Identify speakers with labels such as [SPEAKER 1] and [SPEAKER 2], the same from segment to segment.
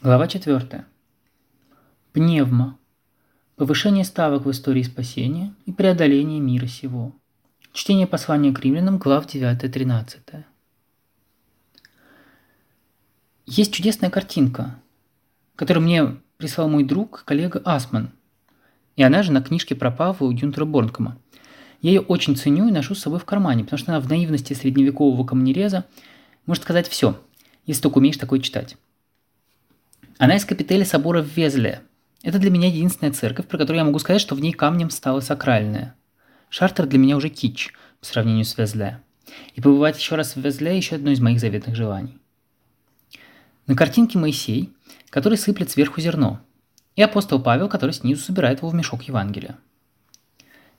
[SPEAKER 1] Глава 4. Пневма. Повышение ставок в истории спасения и преодоление мира сего. Чтение послания к римлянам, глав 9-13. Есть чудесная картинка, которую мне прислал мой друг, коллега Асман. И она же на книжке про Павла у Гюнтера Борнкома. Я ее очень ценю и ношу с собой в кармане, потому что она в наивности средневекового камнереза может сказать все, если только умеешь такое читать. Она из капители собора в Везле. Это для меня единственная церковь, про которую я могу сказать, что в ней камнем стало сакральное. Шартер для меня уже кич по сравнению с Везле. И побывать еще раз в Везле – еще одно из моих заветных желаний. На картинке Моисей, который сыплет сверху зерно, и апостол Павел, который снизу собирает его в мешок Евангелия.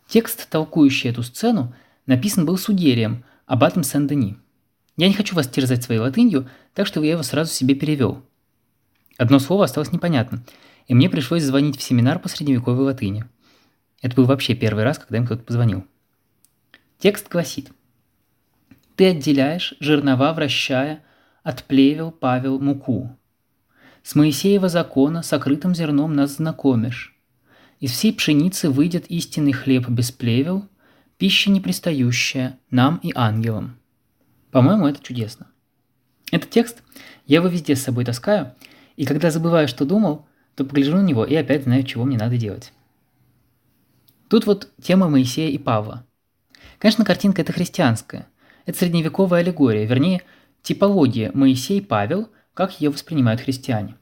[SPEAKER 1] Текст, толкующий эту сцену, написан был судерием, аббатом Сен-Дени. Я не хочу вас терзать своей латынью, так что я его сразу себе перевел – Одно слово осталось непонятным, и мне пришлось звонить в семинар по средневековой латыни. Это был вообще первый раз, когда им кто-то позвонил. Текст гласит. «Ты отделяешь, жернова вращая, от плевел Павел муку. С Моисеева закона сокрытым зерном нас знакомишь. Из всей пшеницы выйдет истинный хлеб без плевел, пища непристающая нам и ангелам». По-моему, это чудесно. Этот текст я его везде с собой таскаю – и когда забываю, что думал, то погляжу на него и опять знаю, чего мне надо делать. Тут вот тема Моисея и Павла. Конечно, картинка это христианская. Это средневековая аллегория, вернее, типология Моисей-Павел, как ее воспринимают христиане.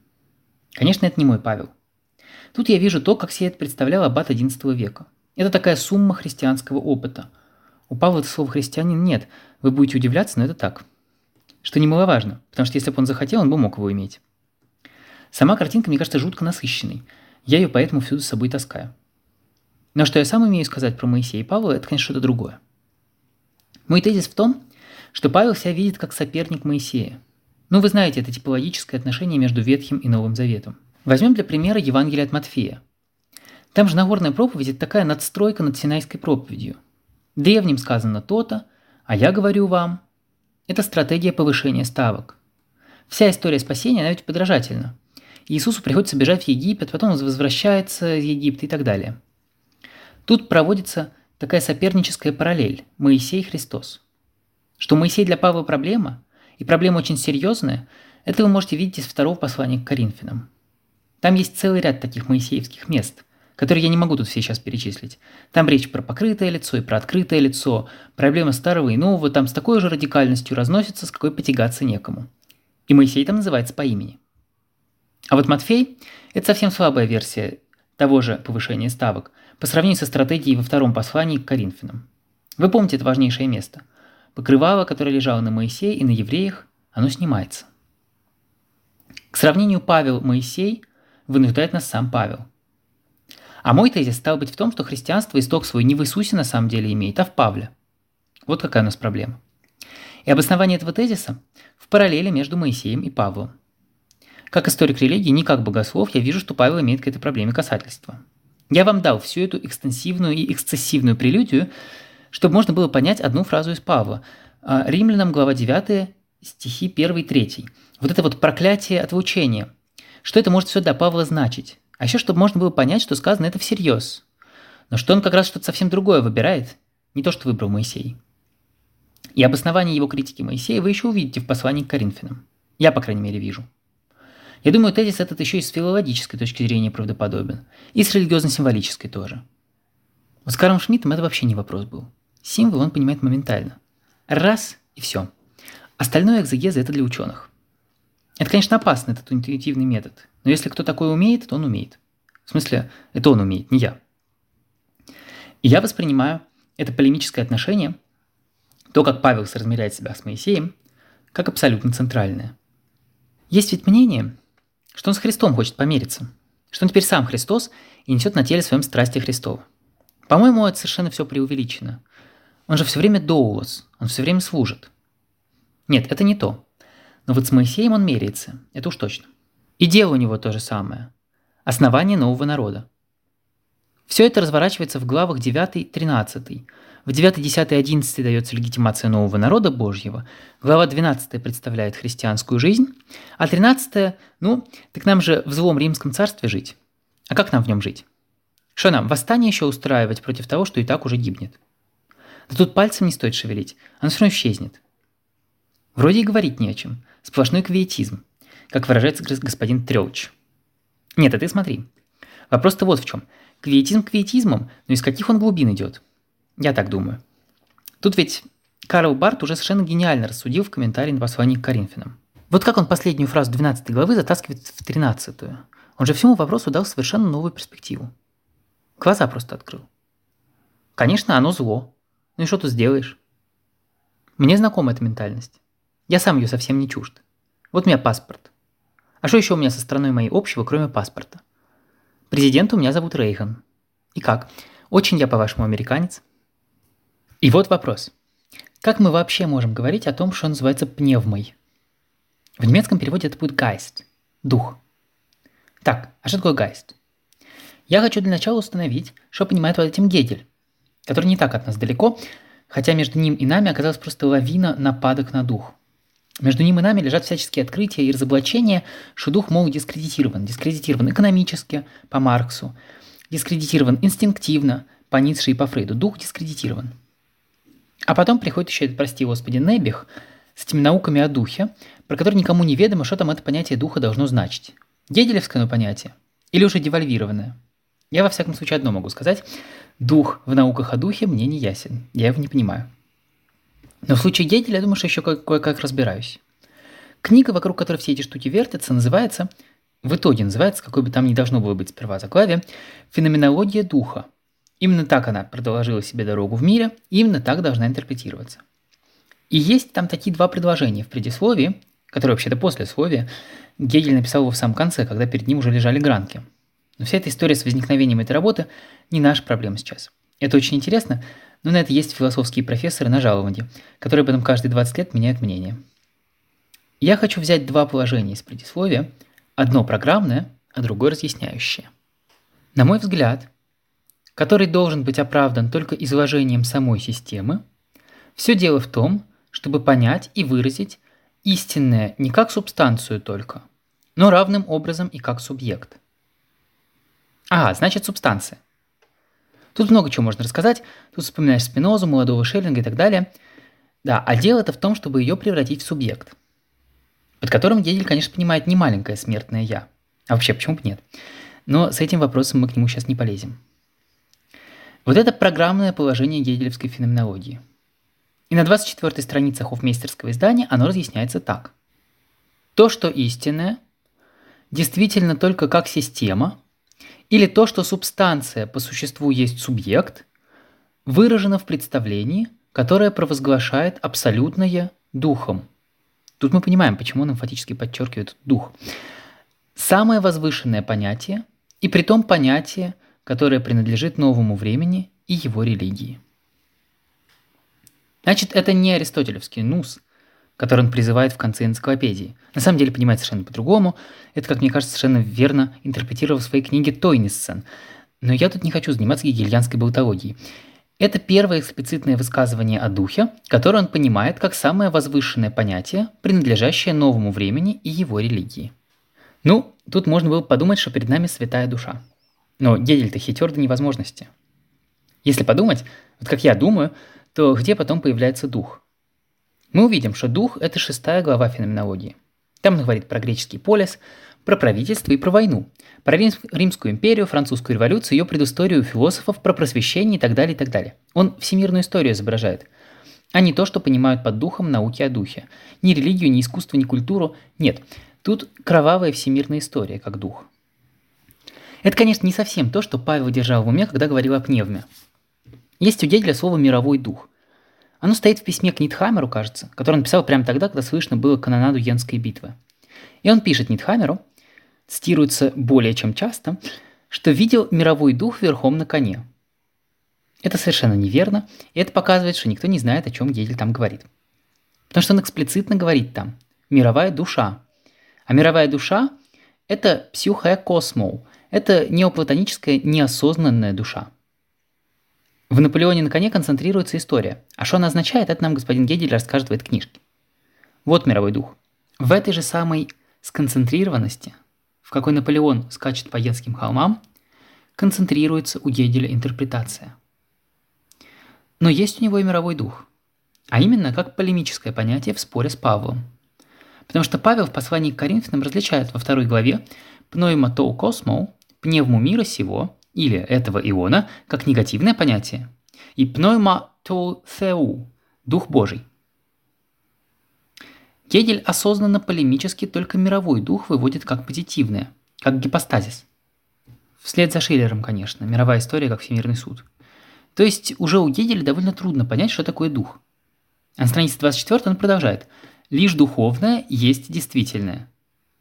[SPEAKER 1] Конечно, это не мой Павел. Тут я вижу то, как себе это представлял аббат XI века. Это такая сумма христианского опыта. У Павла это слова христианин нет. Вы будете удивляться, но это так. Что немаловажно, потому что если бы он захотел, он бы мог его иметь. Сама картинка, мне кажется, жутко насыщенной. Я ее поэтому всюду с собой таскаю. Но что я сам умею сказать про Моисея и Павла, это, конечно, что-то другое. Мой тезис в том, что Павел себя видит как соперник Моисея. Ну, вы знаете, это типологическое отношение между Ветхим и Новым Заветом. Возьмем для примера Евангелие от Матфея. Там же Нагорная проповедь – это такая надстройка над Синайской проповедью. Древним сказано то-то, а я говорю вам. Это стратегия повышения ставок. Вся история спасения, она ведь подражательна. Иисусу приходится бежать в Египет, потом он возвращается из Египта и так далее. Тут проводится такая соперническая параллель – Моисей и Христос. Что Моисей для Павла проблема, и проблема очень серьезная, это вы можете видеть из второго послания к Коринфянам. Там есть целый ряд таких моисеевских мест, которые я не могу тут все сейчас перечислить. Там речь про покрытое лицо и про открытое лицо, проблема старого и нового там с такой же радикальностью разносится, с какой потягаться некому. И Моисей там называется по имени – а вот Матфей – это совсем слабая версия того же повышения ставок по сравнению со стратегией во втором послании к Коринфянам. Вы помните это важнейшее место. Покрывало, которое лежало на Моисее и на евреях, оно снимается. К сравнению Павел-Моисей вынуждает нас сам Павел. А мой тезис стал быть в том, что христианство исток свой не в Иисусе на самом деле имеет, а в Павле. Вот какая у нас проблема. И обоснование этого тезиса в параллели между Моисеем и Павлом – как историк религии, не как богослов, я вижу, что Павел имеет к этой проблеме касательство. Я вам дал всю эту экстенсивную и эксцессивную прелюдию, чтобы можно было понять одну фразу из Павла. А, Римлянам, глава 9, стихи 1 и 3. Вот это вот проклятие от учения. Что это может все для Павла значить? А еще, чтобы можно было понять, что сказано это всерьез. Но что он как раз что-то совсем другое выбирает, не то, что выбрал Моисей. И обоснование его критики Моисея вы еще увидите в послании к Коринфянам. Я, по крайней мере, вижу. Я думаю, тезис этот еще и с филологической точки зрения правдоподобен. И с религиозно-символической тоже. Вот с Карлом Шмидтом это вообще не вопрос был. Символ он понимает моментально. Раз и все. Остальное экзегеза это для ученых. Это, конечно, опасно, этот интуитивный метод. Но если кто такой умеет, то он умеет. В смысле, это он умеет, не я. И я воспринимаю это полемическое отношение, то, как Павел соразмеряет себя с Моисеем, как абсолютно центральное. Есть ведь мнение, что он с Христом хочет помириться, что он теперь сам Христос и несет на теле своем страсти Христова. По-моему, это совершенно все преувеличено. Он же все время доулос, он все время служит. Нет, это не то. Но вот с Моисеем он меряется, это уж точно. И дело у него то же самое. Основание нового народа. Все это разворачивается в главах 9-13. В 9, 10 и 11 дается легитимация нового народа Божьего. Глава 12 представляет христианскую жизнь. А 13, ну, так нам же в злом римском царстве жить. А как нам в нем жить? Что нам, восстание еще устраивать против того, что и так уже гибнет? Да тут пальцем не стоит шевелить, оно все равно исчезнет. Вроде и говорить не о чем. Сплошной квиетизм, как выражается господин Трелч. Нет, а ты смотри. Вопрос-то вот в чем. Квиетизм квиетизмом, но из каких он глубин идет? Я так думаю. Тут ведь Карл Барт уже совершенно гениально рассудил в комментарии на послание к Коринфянам. Вот как он последнюю фразу 12 главы затаскивает в 13 -ю. Он же всему вопросу дал совершенно новую перспективу. Глаза просто открыл. Конечно, оно зло. Ну и что тут сделаешь? Мне знакома эта ментальность. Я сам ее совсем не чужд. Вот у меня паспорт. А что еще у меня со страной моей общего, кроме паспорта? Президента у меня зовут Рейган. И как? Очень я, по-вашему, американец? И вот вопрос. Как мы вообще можем говорить о том, что называется пневмой? В немецком переводе это будет Geist – дух. Так, а что такое Geist? Я хочу для начала установить, что понимает под этим Гегель, который не так от нас далеко, хотя между ним и нами оказалась просто лавина нападок на дух. Между ним и нами лежат всяческие открытия и разоблачения, что дух, мол, дискредитирован. Дискредитирован экономически, по Марксу, дискредитирован инстинктивно, по Ницше и по Фрейду. Дух дискредитирован. А потом приходит еще этот, прости господи, Небих с этими науками о духе, про который никому не ведомо, что там это понятие духа должно значить. Гегелевское ну, понятие или уже девальвированное – я во всяком случае одно могу сказать. Дух в науках о духе мне не ясен. Я его не понимаю. Но в случае Гегеля, я думаю, что еще кое-как разбираюсь. Книга, вокруг которой все эти штуки вертятся, называется, в итоге называется, какой бы там ни должно было быть сперва заглавие, «Феноменология духа». Именно так она продолжила себе дорогу в мире, и именно так должна интерпретироваться. И есть там такие два предложения в предисловии, которые вообще-то после послесловия, Гегель написал его в самом конце, когда перед ним уже лежали гранки – но вся эта история с возникновением этой работы не наша проблема сейчас. Это очень интересно, но на это есть философские профессоры на жаловании, которые об этом каждые 20 лет меняют мнение. Я хочу взять два положения из предисловия, одно программное, а другое разъясняющее. На мой взгляд, который должен быть оправдан только изложением самой системы, все дело в том, чтобы понять и выразить истинное не как субстанцию только, но равным образом и как субъект – а, значит субстанция. Тут много чего можно рассказать. Тут вспоминаешь Спинозу, молодого Шеллинга и так далее. Да, а дело это в том, чтобы ее превратить в субъект, под которым Гегель, конечно, понимает не маленькое смертное «я». А вообще, почему бы нет? Но с этим вопросом мы к нему сейчас не полезем. Вот это программное положение гегелевской феноменологии. И на 24-й странице хофмейстерского издания оно разъясняется так. То, что истинное, действительно только как система – или то, что субстанция по существу есть субъект, выражено в представлении, которое провозглашает абсолютное духом. Тут мы понимаем, почему он эмфатически подчеркивает дух. Самое возвышенное понятие, и при том понятие, которое принадлежит новому времени и его религии. Значит, это не аристотелевский нус – который он призывает в конце энциклопедии. На самом деле понимает совершенно по-другому. Это, как мне кажется, совершенно верно интерпретировал в своей книге Тойниссен. Но я тут не хочу заниматься гегельянской болтологией. Это первое эксплицитное высказывание о духе, которое он понимает как самое возвышенное понятие, принадлежащее новому времени и его религии. Ну, тут можно было подумать, что перед нами святая душа. Но Гегель-то хитер до невозможности. Если подумать, вот как я думаю, то где потом появляется дух – мы увидим, что дух – это шестая глава феноменологии. Там он говорит про греческий полис, про правительство и про войну, про Римскую империю, французскую революцию, ее предысторию философов, про просвещение и так далее, и так далее. Он всемирную историю изображает, а не то, что понимают под духом науки о духе. Ни религию, ни искусство, ни культуру. Нет, тут кровавая всемирная история, как дух. Это, конечно, не совсем то, что Павел держал в уме, когда говорил о пневме. Есть у Гегеля слово «мировой дух». Оно стоит в письме к Нитхамеру, кажется, который он писал прямо тогда, когда слышно было канонаду Йенской битвы. И он пишет Нитхамеру, цитируется более чем часто, что видел мировой дух верхом на коне. Это совершенно неверно, и это показывает, что никто не знает, о чем Гегель там говорит. Потому что он эксплицитно говорит там «мировая душа». А мировая душа – это космоу, Это неоплатоническая неосознанная душа. В Наполеоне на коне концентрируется история. А что она означает, это нам господин Гегель расскажет в этой книжке. Вот мировой дух. В этой же самой сконцентрированности, в какой Наполеон скачет по Йенским холмам, концентрируется у Гегеля интерпретация. Но есть у него и мировой дух, а именно как полемическое понятие в споре с Павлом. Потому что Павел в послании к Коринфянам различает во второй главе пнойматоу космо, пневму мира сего, или этого иона, как негативное понятие, и пнойматоу теу, дух Божий. Гегель осознанно полемически только мировой дух выводит как позитивное, как гипостазис. Вслед за Шиллером, конечно, мировая история как всемирный суд. То есть уже у Гегеля довольно трудно понять, что такое дух. А на странице 24 он продолжает. Лишь духовное есть действительное.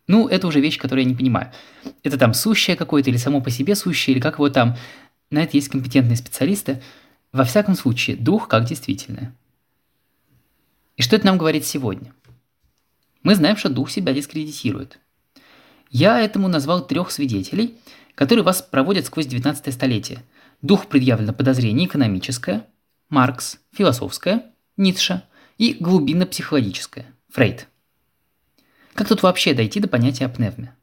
[SPEAKER 1] Ну, это уже вещь, которую я не понимаю. Это там сущее какое-то или само по себе сущее, или как его там. На это есть компетентные специалисты. Во всяком случае, дух как действительное. И что это нам говорит сегодня? Мы знаем, что дух себя дискредитирует. Я этому назвал трех свидетелей – который вас проводит сквозь 19 столетие. Дух предъявлено подозрение экономическое, Маркс, философское, Ницше и глубинно-психологическое, Фрейд. Как тут вообще дойти до понятия о пневме?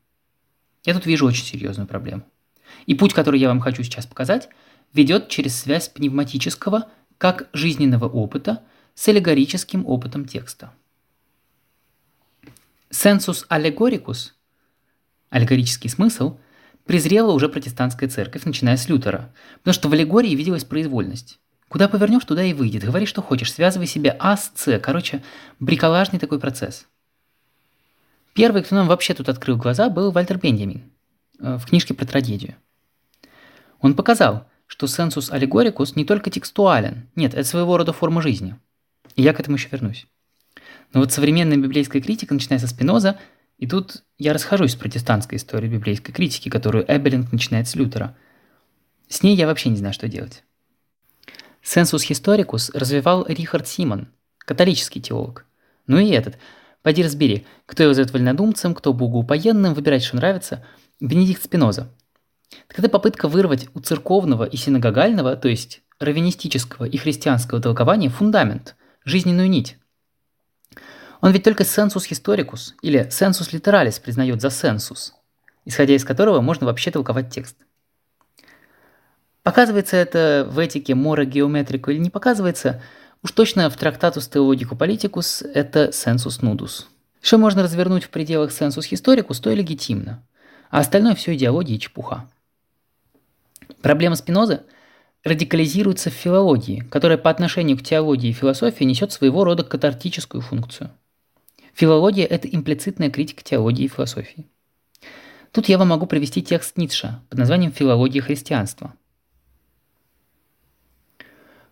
[SPEAKER 1] Я тут вижу очень серьезную проблему. И путь, который я вам хочу сейчас показать, ведет через связь пневматического как жизненного опыта с аллегорическим опытом текста. Сенсус аллегорикус, аллегорический смысл, презрела уже протестантская церковь, начиная с Лютера, потому что в аллегории виделась произвольность. Куда повернешь, туда и выйдет. Говори, что хочешь, связывай себя А с С. Короче, бриколажный такой процесс. Первый, кто нам вообще тут открыл глаза, был Вальтер Бенджамин э, в книжке про трагедию. Он показал, что сенсус аллегорикус не только текстуален, нет, это своего рода форма жизни. И я к этому еще вернусь. Но вот современная библейская критика, начиная со Спиноза, и тут я расхожусь с протестантской историей библейской критики, которую Эбелинг начинает с Лютера. С ней я вообще не знаю, что делать. Сенсус историкус развивал Рихард Симон, католический теолог. Ну и этот. Пойди разбери, кто его зовет вольнодумцем, кто богоупоенным, выбирать, что нравится. Бенедикт Спиноза. Так это попытка вырвать у церковного и синагогального, то есть раввинистического и христианского толкования фундамент, жизненную нить. Он ведь только сенсус историкус или сенсус литералис признает за сенсус, исходя из которого можно вообще толковать текст. Показывается это в этике мора геометрику или не показывается, уж точно в трактатус теологику политикус это сенсус нудус. Что можно развернуть в пределах сенсус историкус, то и легитимно, а остальное все идеология и чепуха. Проблема Спинозы радикализируется в филологии, которая по отношению к теологии и философии несет своего рода катартическую функцию – Филология – это имплицитная критика теологии и философии. Тут я вам могу привести текст Ницше под названием «Филология христианства».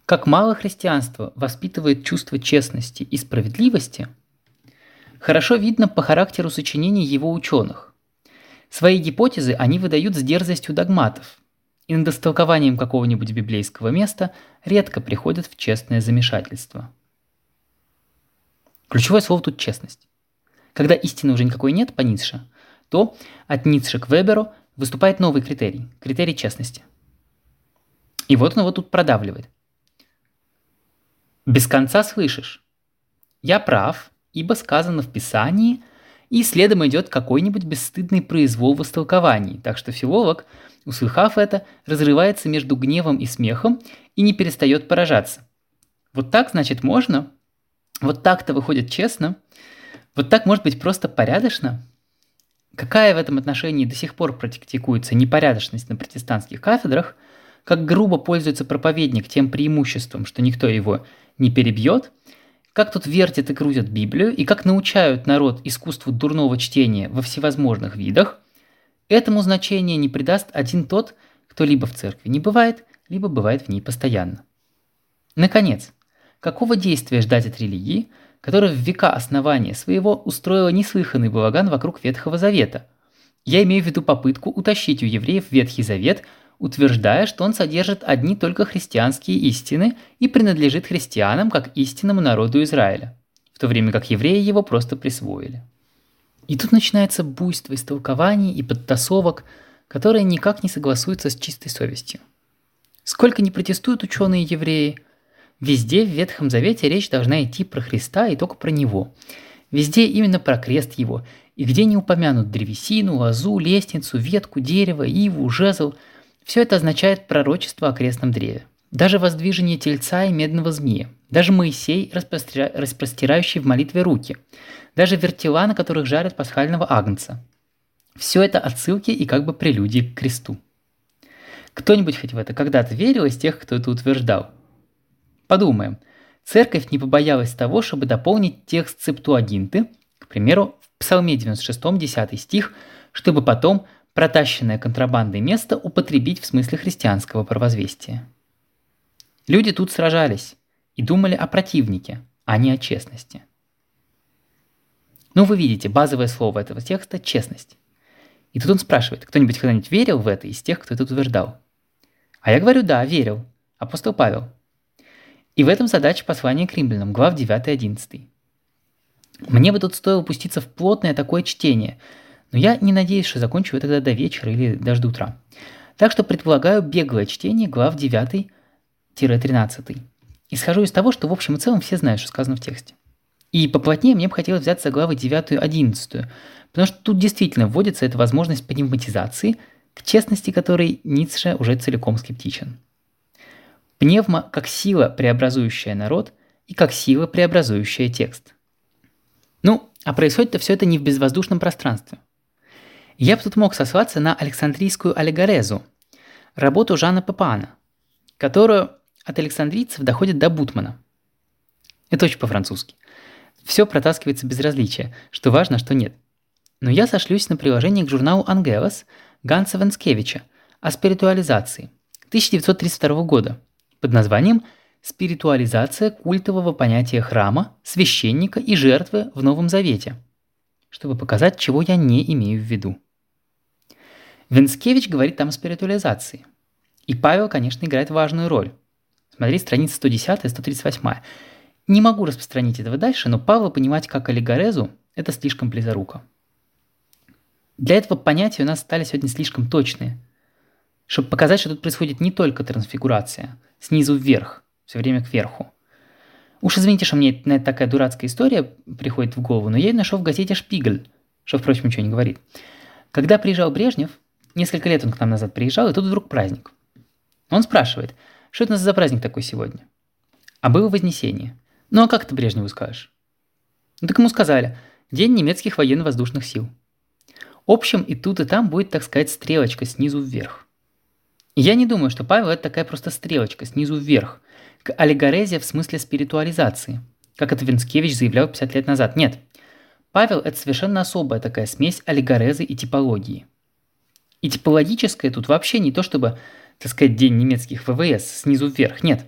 [SPEAKER 1] Как мало христианство воспитывает чувство честности и справедливости, хорошо видно по характеру сочинений его ученых. Свои гипотезы они выдают с дерзостью догматов, и над истолкованием какого-нибудь библейского места редко приходят в честное замешательство – Ключевое слово тут честность. Когда истины уже никакой нет по Ницше, то от Ницше к Веберу выступает новый критерий – критерий честности. И вот он его тут продавливает. Без конца слышишь. Я прав, ибо сказано в Писании, и следом идет какой-нибудь бесстыдный произвол в истолковании, так что филолог, услыхав это, разрывается между гневом и смехом и не перестает поражаться. Вот так, значит, можно? Вот так-то выходит честно. Вот так может быть просто порядочно. Какая в этом отношении до сих пор практикуется непорядочность на протестантских кафедрах, как грубо пользуется проповедник тем преимуществом, что никто его не перебьет, как тут вертят и крутят Библию, и как научают народ искусству дурного чтения во всевозможных видах, этому значение не придаст один тот, кто либо в церкви не бывает, либо бывает в ней постоянно. Наконец, Какого действия ждать от религии, которая в века основания своего устроила неслыханный балаган вокруг Ветхого Завета? Я имею в виду попытку утащить у евреев Ветхий Завет, утверждая, что он содержит одни только христианские истины и принадлежит христианам как истинному народу Израиля, в то время как евреи его просто присвоили. И тут начинается буйство истолкований и подтасовок, которые никак не согласуются с чистой совестью. Сколько не протестуют ученые евреи, везде в Ветхом Завете речь должна идти про Христа и только про Него. Везде именно про крест Его, и где не упомянут древесину, лозу, лестницу, ветку, дерево, иву, жезл, все это означает пророчество о крестном древе. Даже воздвижение тельца и медного змея, даже Моисей, распростира... распростирающий в молитве руки, даже вертела, на которых жарят пасхального агнца. Все это отсылки и как бы прелюдии к кресту. Кто-нибудь хоть в это когда-то верил из тех, кто это утверждал? Подумаем. Церковь не побоялась того, чтобы дополнить текст Септуагинты, к примеру, в Псалме 96, 10 стих, чтобы потом протащенное контрабандой место употребить в смысле христианского провозвестия. Люди тут сражались и думали о противнике, а не о честности. Ну, вы видите, базовое слово этого текста – честность. И тут он спрашивает, кто-нибудь когда-нибудь верил в это из тех, кто это утверждал? А я говорю, да, верил. Апостол Павел. И в этом задача послания к римлянам, глав 9-11. Мне бы тут стоило пуститься в плотное такое чтение, но я не надеюсь, что закончу тогда до вечера или даже до утра. Так что предполагаю беглое чтение глав 9 13. Исхожу из того, что в общем и целом все знают, что сказано в тексте. И поплотнее мне бы хотелось взять за главы 9 и 11, потому что тут действительно вводится эта возможность пневматизации, к честности которой Ницше уже целиком скептичен. Пневма как сила, преобразующая народ, и как сила, преобразующая текст. Ну, а происходит-то все это не в безвоздушном пространстве. Я бы тут мог сослаться на Александрийскую аллегорезу, работу Жана Пепана, которую от александрийцев доходит до Бутмана. Это очень по-французски. Все протаскивается без различия, что важно, что нет. Но я сошлюсь на приложение к журналу «Ангелос» Ганса Ванскевича о спиритуализации 1932 года под названием «Спиритуализация культового понятия храма, священника и жертвы в Новом Завете», чтобы показать, чего я не имею в виду. Венскевич говорит там о спиритуализации. И Павел, конечно, играет важную роль. Смотри, страница 110 и 138. Не могу распространить этого дальше, но Павла понимать как олигорезу – это слишком близоруко. Для этого понятия у нас стали сегодня слишком точные, чтобы показать, что тут происходит не только трансфигурация, снизу вверх, все время кверху. Уж извините, что мне такая дурацкая история приходит в голову, но я ее нашел в газете «Шпигель», что, впрочем, ничего не говорит. Когда приезжал Брежнев, несколько лет он к нам назад приезжал, и тут вдруг праздник. Он спрашивает – что это у нас за праздник такой сегодня? А было Вознесение. Ну а как ты Брежневу скажешь? Ну так ему сказали. День немецких военно-воздушных сил. Общем и тут и там будет, так сказать, стрелочка снизу вверх. Я не думаю, что Павел это такая просто стрелочка снизу вверх, к аллегорезе в смысле спиритуализации, как это Венскевич заявлял 50 лет назад. Нет, Павел – это совершенно особая такая смесь аллегорезы и типологии. И типологическое тут вообще не то, чтобы так сказать, день немецких ВВС снизу вверх. Нет.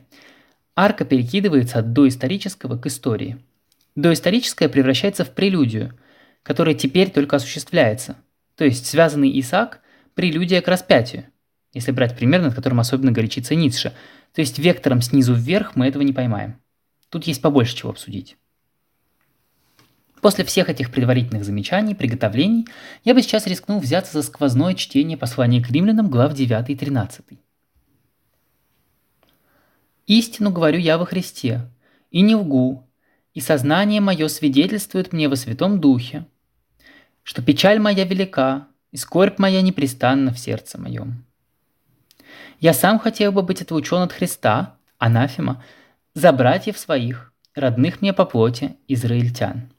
[SPEAKER 1] Арка перекидывается от доисторического к истории. Доисторическое превращается в прелюдию, которая теперь только осуществляется. То есть связанный Исаак – прелюдия к распятию, если брать пример, над которым особенно горячится Ницше. То есть вектором снизу вверх мы этого не поймаем. Тут есть побольше чего обсудить. После всех этих предварительных замечаний, приготовлений, я бы сейчас рискнул взяться за сквозное чтение послания к римлянам, глав 9 и 13. Истину говорю я во Христе, и не лгу, и сознание мое свидетельствует мне во Святом Духе, что печаль моя велика, и скорбь моя непрестанна в сердце моем. Я сам хотел бы быть отлучен от Христа, анафема, за братьев своих, родных мне по плоти, израильтян.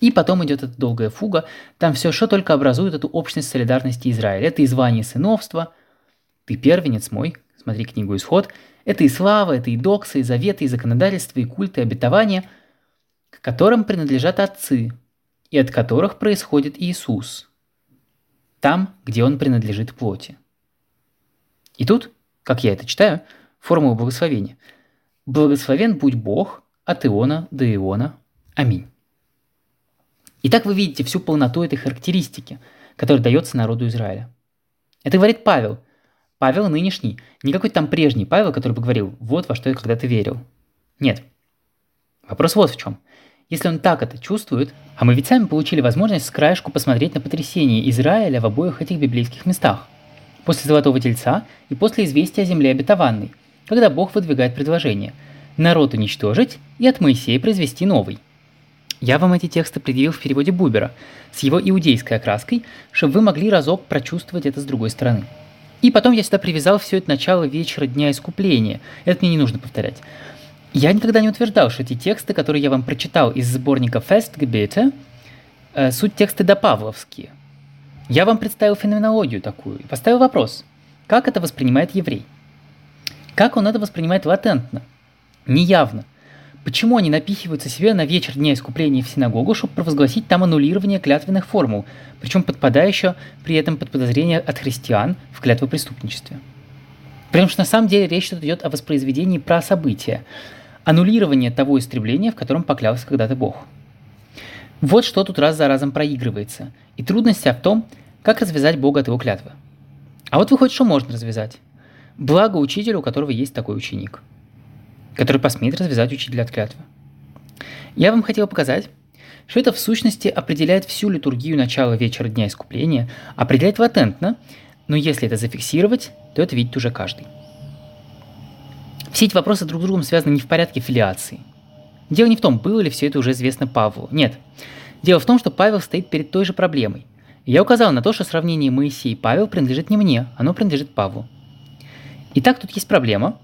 [SPEAKER 1] И потом идет эта долгая фуга, там все, что только образует эту общность солидарности Израиля. Это и звание сыновства, ты первенец мой, смотри книгу «Исход», это и слава, это и доксы, и заветы, и законодательство, и культы, и обетования, к которым принадлежат отцы, и от которых происходит Иисус, там, где он принадлежит плоти. И тут, как я это читаю, формула благословения. Благословен будь Бог от Иона до Иона. Аминь. Итак, вы видите всю полноту этой характеристики, которая дается народу Израиля. Это говорит Павел – Павел нынешний, не какой-то там прежний Павел, который бы говорил, вот во что я когда-то верил. Нет. Вопрос вот в чем. Если он так это чувствует, а мы ведь сами получили возможность с краешку посмотреть на потрясение Израиля в обоих этих библейских местах. после Золотого Тельца и после известия о земле обетованной, когда Бог выдвигает предложение «народ уничтожить и от Моисея произвести новый». Я вам эти тексты предъявил в переводе Бубера с его иудейской окраской, чтобы вы могли разок прочувствовать это с другой стороны. И потом я сюда привязал все это начало вечера Дня Искупления. Это мне не нужно повторять. Я никогда не утверждал, что эти тексты, которые я вам прочитал из сборника Festgebete, э, суть тексты допавловские. Я вам представил феноменологию такую и поставил вопрос, как это воспринимает еврей? Как он это воспринимает латентно, неявно? Почему они напихиваются себе на вечер Дня Искупления в синагогу, чтобы провозгласить там аннулирование клятвенных формул, причем подпадая еще при этом под подозрение от христиан в клятвопреступничестве? Потому что на самом деле речь тут идет о воспроизведении про события, аннулирование того истребления, в котором поклялся когда-то Бог. Вот что тут раз за разом проигрывается. И трудность в том, как развязать Бога от его клятвы. А вот выходит, что можно развязать. Благо учителю, у которого есть такой ученик, который посмеет развязать учителя от клятвы. Я вам хотел показать, что это в сущности определяет всю литургию начала вечера Дня Искупления, определяет латентно, но если это зафиксировать, то это видит уже каждый. Все эти вопросы друг с другом связаны не в порядке филиации. Дело не в том, было ли все это уже известно Павлу. Нет. Дело в том, что Павел стоит перед той же проблемой. Я указал на то, что сравнение Моисея и Павел принадлежит не мне, оно принадлежит Павлу. Итак, тут есть проблема,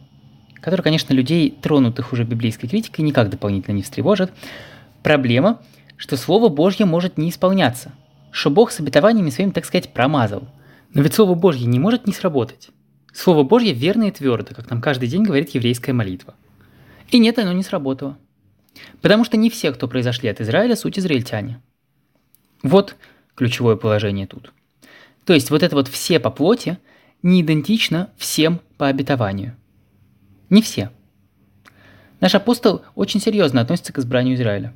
[SPEAKER 1] которая, конечно, людей, тронутых уже библейской критикой, никак дополнительно не встревожит. Проблема, что Слово Божье может не исполняться, что Бог с обетованиями своими, так сказать, промазал. Но ведь Слово Божье не может не сработать. Слово Божье верно и твердо, как нам каждый день говорит еврейская молитва. И нет, оно не сработало. Потому что не все, кто произошли от Израиля, суть израильтяне. Вот ключевое положение тут. То есть вот это вот все по плоти не идентично всем по обетованию. Не все. Наш апостол очень серьезно относится к избранию Израиля.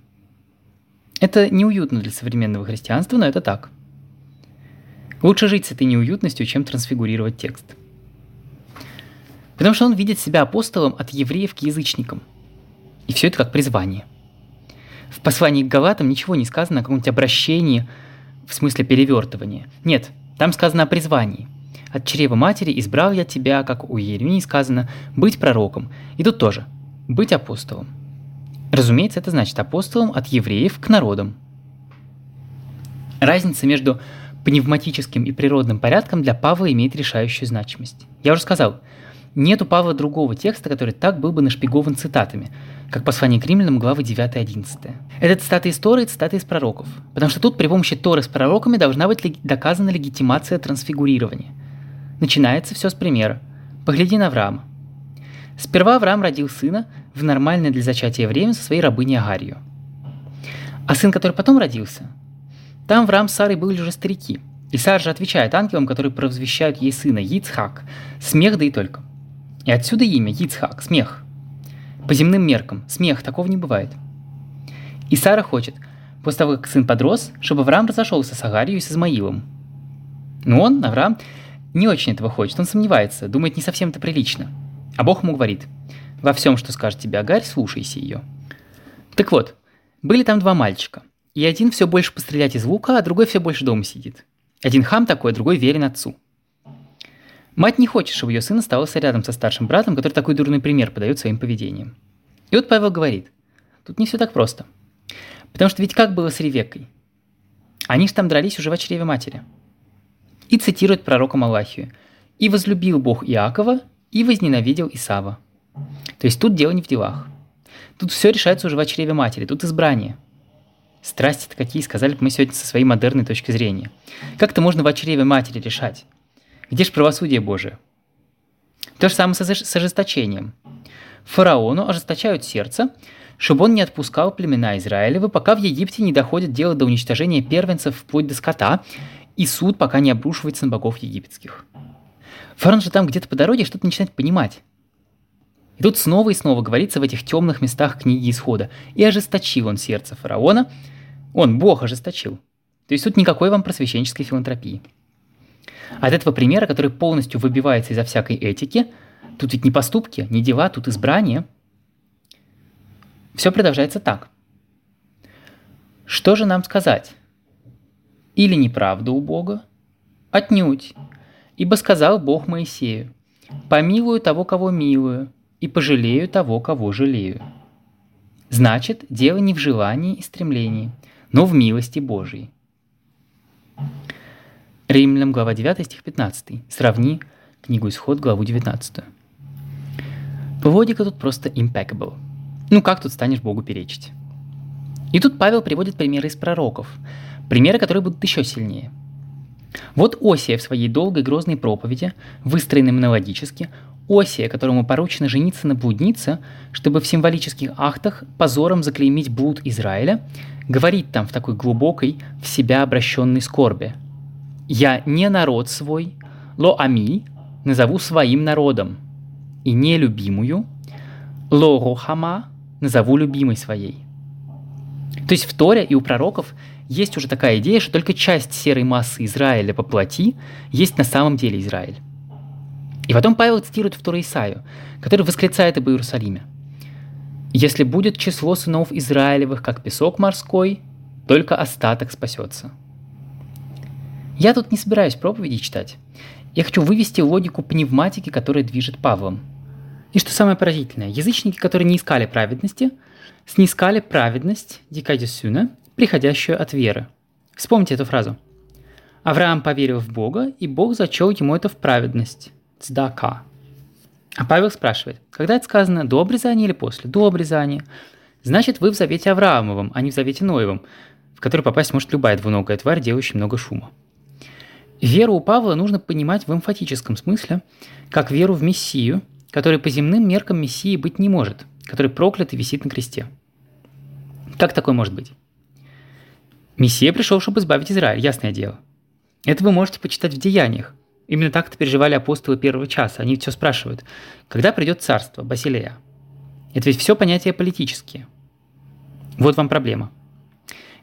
[SPEAKER 1] Это неуютно для современного христианства, но это так. Лучше жить с этой неуютностью, чем трансфигурировать текст. Потому что он видит себя апостолом от евреев к язычникам. И все это как призвание. В послании к Галатам ничего не сказано о каком-нибудь обращении – в смысле перевертывания. Нет, там сказано о призвании. От чрева матери избрал я тебя, как у Еремии сказано, быть пророком. И тут тоже. Быть апостолом. Разумеется, это значит апостолом от евреев к народам. Разница между пневматическим и природным порядком для Павла имеет решающую значимость. Я уже сказал, нет у Павла другого текста, который так был бы нашпигован цитатами, как послание к римлянам, главы 9-11. Это цитаты из Торы и цитаты из пророков, потому что тут при помощи Торы с пророками должна быть доказана легитимация трансфигурирования. Начинается все с примера. Погляди на Авраама. Сперва Авраам родил сына в нормальное для зачатия время со своей рабыней Агарью. А сын, который потом родился, там Авраам с Сарой были уже старики. И Сара же отвечает ангелам, которые провозвещают ей сына, Яцхак, смех да и только. И отсюда имя Яцхак, смех – по земным меркам, смех, такого не бывает. И Сара хочет, после того, как сын подрос, чтобы Авраам разошелся с Агарью и с Измаилом. Но он, Авраам, не очень этого хочет, он сомневается, думает, не совсем это прилично. А Бог ему говорит, во всем, что скажет тебе Агарь, слушайся ее. Так вот, были там два мальчика. И один все больше пострелять из лука, а другой все больше дома сидит. Один хам такой, а другой верен отцу. Мать не хочет, чтобы ее сын оставался рядом со старшим братом, который такой дурный пример подает своим поведением. И вот Павел говорит, тут не все так просто. Потому что ведь как было с Ревеккой? Они же там дрались уже в чреве матери. И цитирует пророка Малахию. «И возлюбил Бог Иакова, и возненавидел Исава». То есть тут дело не в делах. Тут все решается уже в чреве матери, тут избрание. Страсти-то какие, сказали бы мы сегодня со своей модерной точки зрения. Как это можно в чреве матери решать? Где же правосудие Божие? То же самое с ожесточением. Фараону ожесточают сердце, чтобы он не отпускал племена Израилевы, пока в Египте не доходит дело до уничтожения первенцев вплоть до скота, и суд пока не обрушивается на богов египетских. Фараон же там где-то по дороге что-то начинает понимать. И тут снова и снова говорится в этих темных местах книги Исхода. И ожесточил он сердце фараона. Он, Бог, ожесточил. То есть тут никакой вам просвещенческой филантропии. От этого примера, который полностью выбивается изо всякой этики, тут ведь не поступки, не дела, тут избрание, все продолжается так. Что же нам сказать? Или неправда у Бога? Отнюдь. Ибо сказал Бог Моисею, «Помилую того, кого милую, и пожалею того, кого жалею». Значит, дело не в желании и стремлении, но в милости Божией. Римлянам, глава 9, стих 15. Сравни книгу Исход, главу 19. Логика тут просто impeccable. Ну как тут станешь Богу перечить? И тут Павел приводит примеры из пророков. Примеры, которые будут еще сильнее. Вот Осия в своей долгой грозной проповеди, выстроенной мелодически, Осия, которому поручено жениться на блуднице, чтобы в символических актах позором заклеймить блуд Израиля, говорит там в такой глубокой, в себя обращенной скорби. «Я не народ свой, ло ами, назову своим народом, и нелюбимую, ло рохама, назову любимой своей». То есть в Торе и у пророков есть уже такая идея, что только часть серой массы Израиля по плоти есть на самом деле Израиль. И потом Павел цитирует второй Исаию, который восклицает об Иерусалиме. «Если будет число сынов Израилевых, как песок морской, только остаток спасется». Я тут не собираюсь проповеди читать. Я хочу вывести логику пневматики, которая движет Павлом. И что самое поразительное, язычники, которые не искали праведности, снискали праведность, дикадисюна, приходящую от веры. Вспомните эту фразу. Авраам поверил в Бога, и Бог зачел ему это в праведность цдака. А Павел спрашивает, когда это сказано, до обрезания или после? До обрезания. Значит, вы в завете Авраамовом, а не в завете Ноевом, в который попасть может любая двуногая тварь, делающая много шума. Веру у Павла нужно понимать в эмфатическом смысле, как веру в Мессию, который по земным меркам Мессии быть не может, который проклят и висит на кресте. Как такое может быть? Мессия пришел, чтобы избавить Израиль, ясное дело. Это вы можете почитать в Деяниях. Именно так это переживали апостолы первого часа. Они все спрашивают, когда придет царство, Басилея? Это ведь все понятия политические. Вот вам проблема.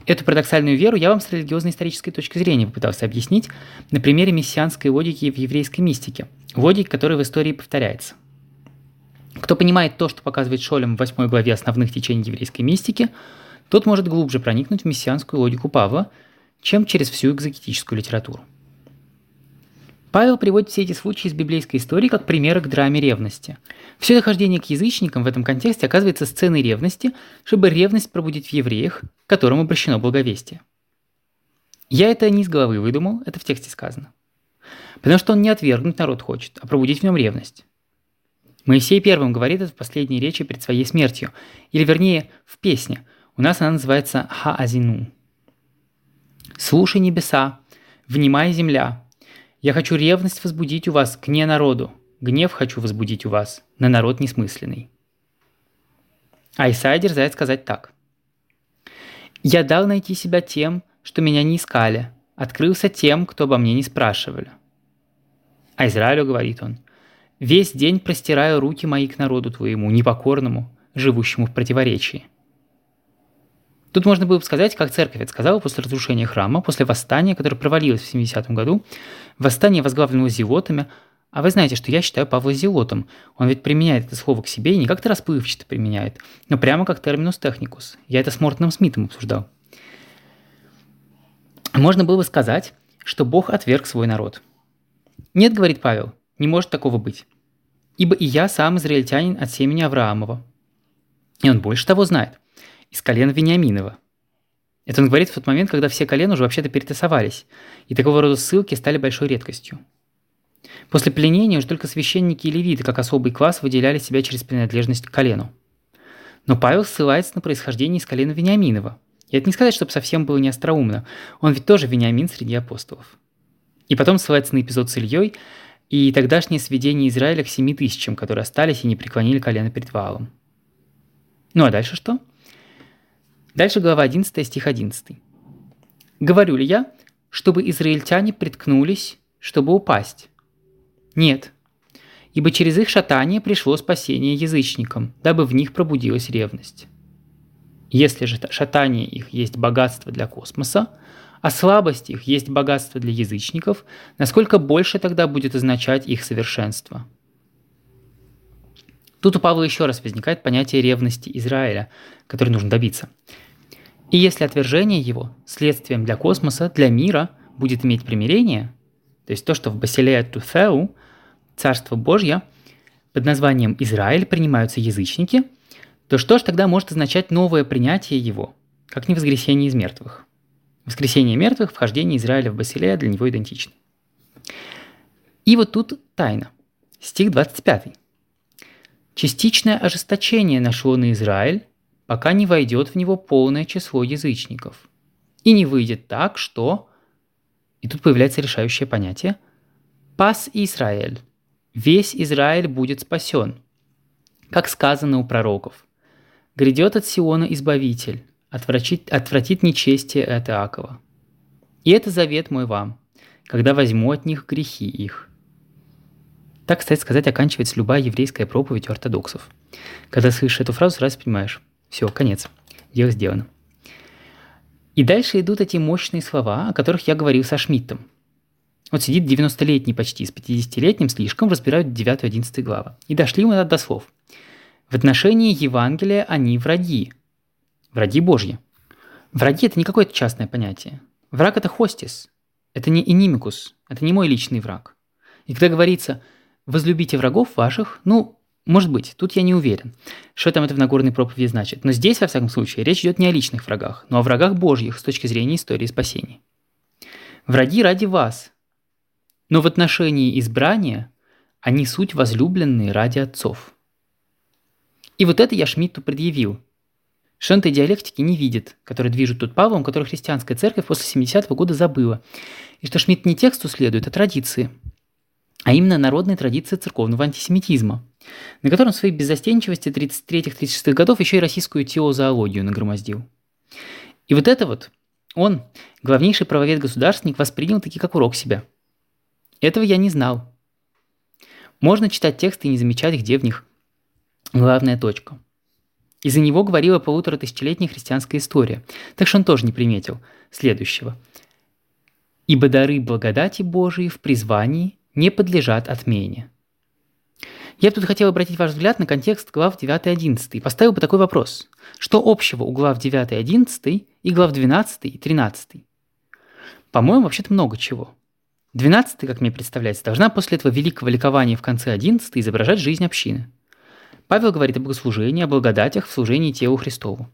[SPEAKER 1] Эту парадоксальную веру я вам с религиозно-исторической точки зрения попытался объяснить на примере мессианской логики в еврейской мистике, логики, которая в истории повторяется. Кто понимает то, что показывает Шолем в 8 главе основных течений еврейской мистики, тот может глубже проникнуть в мессианскую логику Павла, чем через всю экзогетическую литературу. Павел приводит все эти случаи из библейской истории как примеры к драме ревности. Все дохождение к язычникам в этом контексте оказывается сценой ревности, чтобы ревность пробудить в евреях, которым обращено благовестие. Я это не из головы выдумал, это в тексте сказано. Потому что он не отвергнуть народ хочет, а пробудить в нем ревность. Моисей первым говорит это в последней речи перед своей смертью, или вернее в песне. У нас она называется Хаазину. «Слушай небеса, внимай земля, я хочу ревность возбудить у вас к не народу. Гнев хочу возбудить у вас на народ несмысленный. А Исайя дерзает сказать так. «Я дал найти себя тем, что меня не искали, открылся тем, кто обо мне не спрашивали». А Израилю говорит он, «Весь день простираю руки мои к народу твоему, непокорному, живущему в противоречии». Тут можно было бы сказать, как церковь это сказала после разрушения храма, после восстания, которое провалилось в 70-м году, восстание возглавленного зелотами, а вы знаете, что я считаю Павла зелотом. Он ведь применяет это слово к себе и не как-то расплывчато применяет, но прямо как терминус техникус. Я это с Мортоном Смитом обсуждал. Можно было бы сказать, что Бог отверг свой народ. Нет, говорит Павел, не может такого быть. Ибо и я сам израильтянин от семени Авраамова. И он больше того знает – из колена Вениаминова. Это он говорит в тот момент, когда все колена уже вообще-то перетасовались, и такого рода ссылки стали большой редкостью. После пленения уже только священники и левиты, как особый класс, выделяли себя через принадлежность к колену. Но Павел ссылается на происхождение из колена Вениаминова. И это не сказать, чтобы совсем было не остроумно. Он ведь тоже Вениамин среди апостолов. И потом ссылается на эпизод с Ильей и тогдашнее сведение Израиля к семи тысячам, которые остались и не преклонили колено перед Ваалом. Ну а дальше что? Дальше глава 11, стих 11. «Говорю ли я, чтобы израильтяне приткнулись, чтобы упасть? Нет, ибо через их шатание пришло спасение язычникам, дабы в них пробудилась ревность. Если же шатание их есть богатство для космоса, а слабость их есть богатство для язычников, насколько больше тогда будет означать их совершенство? Тут у Павла еще раз возникает понятие ревности Израиля, который нужно добиться. И если отвержение его следствием для космоса, для мира будет иметь примирение, то есть то, что в Басилея Туфеу, Царство Божье, под названием Израиль принимаются язычники, то что же тогда может означать новое принятие его, как не воскресение из мертвых? Воскресение мертвых, вхождение Израиля в Басилея для него идентично. И вот тут тайна. Стих 25. Частичное ожесточение нашло на Израиль, пока не войдет в него полное число язычников. И не выйдет так, что... И тут появляется решающее понятие. Пас Израиль. Весь Израиль будет спасен. Как сказано у пророков. Грядет от Сиона Избавитель, отвратит, отвратит нечестие от Иакова. И это завет мой вам, когда возьму от них грехи их. Так, кстати сказать, оканчивается любая еврейская проповедь у ортодоксов. Когда слышишь эту фразу, сразу понимаешь, все, конец, дело сделано. И дальше идут эти мощные слова, о которых я говорил со Шмидтом. Вот сидит 90-летний почти с 50-летним слишком, разбирают 9-11 главы. И дошли мы до слов. В отношении Евангелия они враги, Враги Божьи. Враги – это не какое-то частное понятие. Враг – это хостис. Это не инимикус. Это не мой личный враг. И когда говорится «возлюбите врагов ваших», ну, может быть, тут я не уверен, что там это в Нагорной проповеди значит. Но здесь, во всяком случае, речь идет не о личных врагах, но о врагах Божьих с точки зрения истории спасения. Враги ради вас. Но в отношении избрания они суть возлюбленные ради отцов. И вот это я Шмидту предъявил – что этой диалектики не видит, который движет тут Павлом, который христианская церковь после 70-го года забыла. И что Шмидт не тексту следует, а традиции. А именно народной традиции церковного антисемитизма, на котором в своей беззастенчивости 33-36 годов еще и российскую теозоологию нагромоздил. И вот это вот он, главнейший правовед-государственник, воспринял таки как урок себя. Этого я не знал. Можно читать тексты и не замечать, где в них главная точка – и за него говорила полутора тысячелетняя христианская история. Так что он тоже не приметил следующего. «Ибо дары благодати Божией в призвании не подлежат отмене». Я бы тут хотел обратить ваш взгляд на контекст глав 9 и 11 и поставил бы такой вопрос. Что общего у глав 9 и 11 и глав 12 и 13? По-моему, вообще-то много чего. 12, как мне представляется, должна после этого великого ликования в конце 11 изображать жизнь общины – Павел говорит о богослужении, о благодатях в служении телу Христову.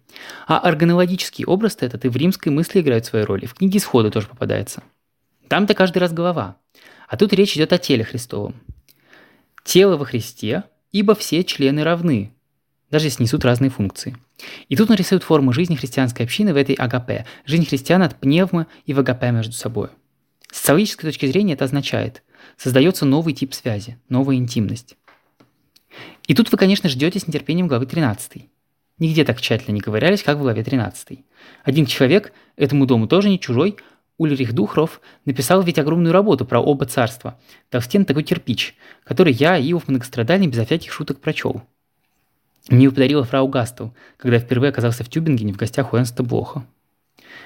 [SPEAKER 1] А органологический образ этот и в римской мысли играют свою роль, и в книге Исхода тоже попадается. Там-то каждый раз голова. А тут речь идет о теле Христовом. Тело во Христе, ибо все члены равны, даже если несут разные функции. И тут он рисует форму жизни христианской общины в этой АГП. Жизнь христиан от пневмы и в АГП между собой. С социологической точки зрения это означает, создается новый тип связи, новая интимность. И тут вы, конечно, ждете с нетерпением главы 13. Нигде так тщательно не ковырялись, как в главе 13. Один человек, этому дому тоже не чужой, Ульрих Духров, написал ведь огромную работу про оба царства. Толстен такой кирпич, который я, Иов многострадальный, безо всяких шуток прочел. Мне его подарила фрау Гастел, когда впервые оказался в Тюбингене в гостях у Энста Блоха.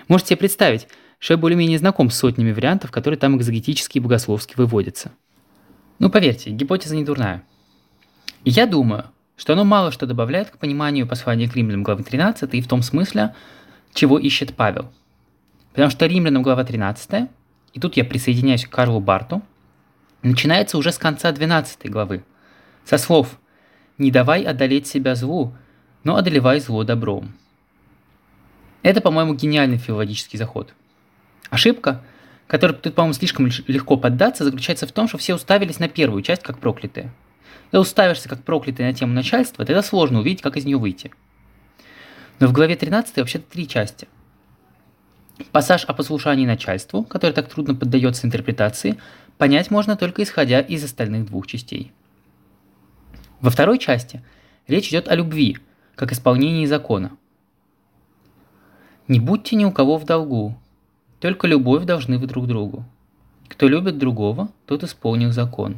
[SPEAKER 1] Можете себе представить, что я более-менее знаком с сотнями вариантов, которые там экзогетически и богословски выводятся. Ну, поверьте, гипотеза не дурная. Я думаю, что оно мало что добавляет к пониманию послания к римлянам главы 13 и в том смысле, чего ищет Павел. Потому что римлянам глава 13, и тут я присоединяюсь к Карлу Барту, начинается уже с конца 12 главы, со слов «Не давай одолеть себя злу, но одолевай зло добром». Это, по-моему, гениальный филологический заход. Ошибка, которой тут, по-моему, слишком легко поддаться, заключается в том, что все уставились на первую часть как проклятые – и уставишься как проклятый на тему начальства, тогда сложно увидеть, как из нее выйти. Но в главе 13 вообще-то три части. Пассаж о послушании начальству, который так трудно поддается интерпретации, понять можно только исходя из остальных двух частей. Во второй части речь идет о любви, как исполнении закона. «Не будьте ни у кого в долгу, только любовь должны вы друг другу. Кто любит другого, тот исполнил закон.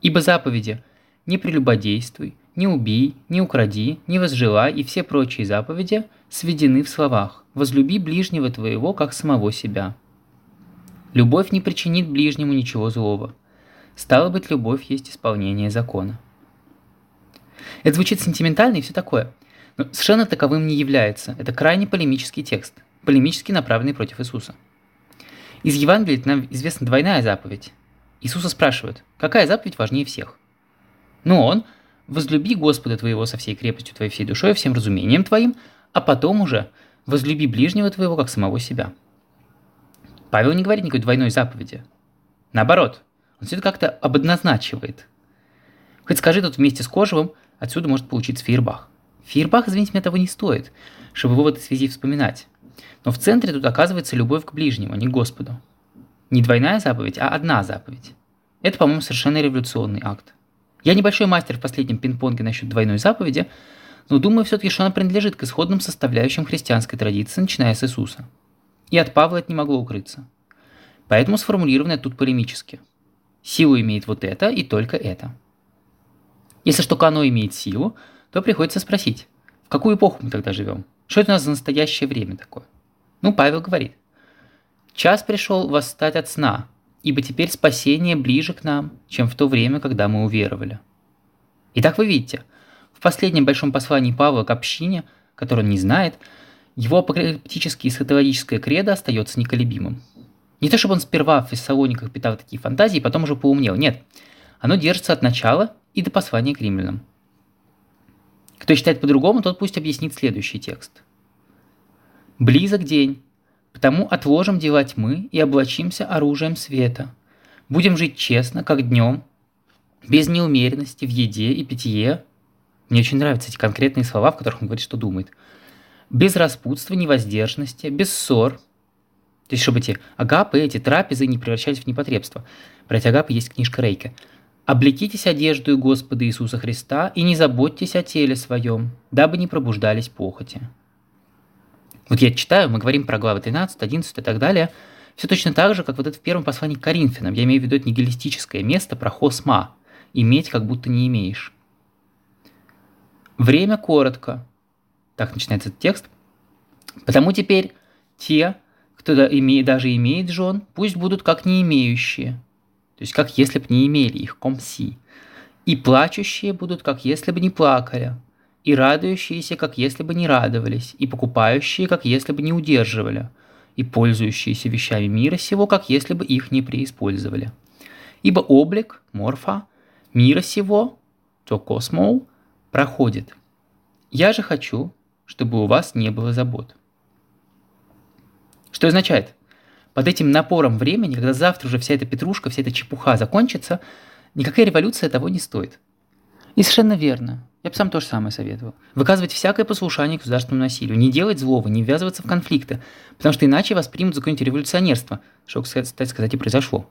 [SPEAKER 1] Ибо заповеди не прелюбодействуй, не убей, не укради, не возжелай и все прочие заповеди сведены в словах «возлюби ближнего твоего, как самого себя». Любовь не причинит ближнему ничего злого. Стало быть, любовь есть исполнение закона. Это звучит сентиментально и все такое, но совершенно таковым не является. Это крайне полемический текст, полемически направленный против Иисуса. Из Евангелия нам известна двойная заповедь Иисуса спрашивают, какая заповедь важнее всех? Ну он, возлюби Господа твоего со всей крепостью твоей, всей душой, всем разумением твоим, а потом уже возлюби ближнего твоего, как самого себя. Павел не говорит никакой двойной заповеди. Наоборот, он все это как-то ободнозначивает. Хоть скажи тут вместе с Кожевым, отсюда может получиться Фейербах. Фейербах, извините меня, того не стоит, чтобы его в этой связи вспоминать. Но в центре тут оказывается любовь к ближнему, а не к Господу. Не двойная заповедь, а одна заповедь. Это, по-моему, совершенно революционный акт. Я небольшой мастер в последнем пинг-понге насчет двойной заповеди, но думаю все-таки, что она принадлежит к исходным составляющим христианской традиции, начиная с Иисуса. И от Павла это не могло укрыться. Поэтому сформулировано тут полемически. Силу имеет вот это и только это. Если что оно имеет силу, то приходится спросить, в какую эпоху мы тогда живем? Что это у нас за настоящее время такое? Ну, Павел говорит, «Час пришел восстать от сна, ибо теперь спасение ближе к нам, чем в то время, когда мы уверовали». Итак, вы видите, в последнем большом послании Павла к общине, которую он не знает, его апокалиптическое и эсхатологическое кредо остается неколебимым. Не то чтобы он сперва в Фессалониках питал такие фантазии, потом уже поумнел. Нет, оно держится от начала и до послания к римлянам. Кто считает по-другому, тот пусть объяснит следующий текст. «Близок день, потому отложим дела тьмы и облачимся оружием света. Будем жить честно, как днем, без неумеренности в еде и питье». Мне очень нравятся эти конкретные слова, в которых он говорит, что думает. «Без распутства, невоздержанности, без ссор». То есть, чтобы эти агапы, эти трапезы не превращались в непотребство. Про эти агапы есть книжка Рейка – Облекитесь одеждою Господа Иисуса Христа и не заботьтесь о теле своем, дабы не пробуждались похоти. Вот я читаю, мы говорим про главы 13, 11 и так далее. Все точно так же, как вот это в первом послании к Коринфянам. Я имею в виду это нигилистическое место про хосма. Иметь, как будто не имеешь. Время коротко. Так начинается этот текст. Потому теперь те, кто даже имеет жен, пусть будут как не имеющие, то есть как если бы не имели их, комси. И плачущие будут, как если бы не плакали, и радующиеся, как если бы не радовались, и покупающие, как если бы не удерживали, и пользующиеся вещами мира сего, как если бы их не преиспользовали. Ибо облик, морфа, мира сего, то космоу, проходит. Я же хочу, чтобы у вас не было забот. Что означает? под этим напором времени, когда завтра уже вся эта петрушка, вся эта чепуха закончится, никакая революция того не стоит. И совершенно верно. Я бы сам то же самое советовал. Выказывать всякое послушание к государственному насилию, не делать злого, не ввязываться в конфликты, потому что иначе вас примут за какое-нибудь революционерство, что, кстати сказать, и произошло.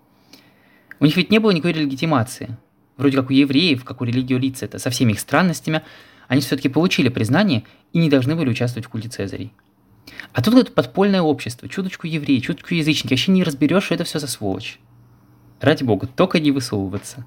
[SPEAKER 1] У них ведь не было никакой легитимации. Вроде как у евреев, как у религии лиц, это со всеми их странностями, они все-таки получили признание и не должны были участвовать в культе Цезарей. А тут это подпольное общество, чуточку евреи, чуточку язычники, вообще не разберешь, что это все за сволочь. Ради бога, только не высовываться.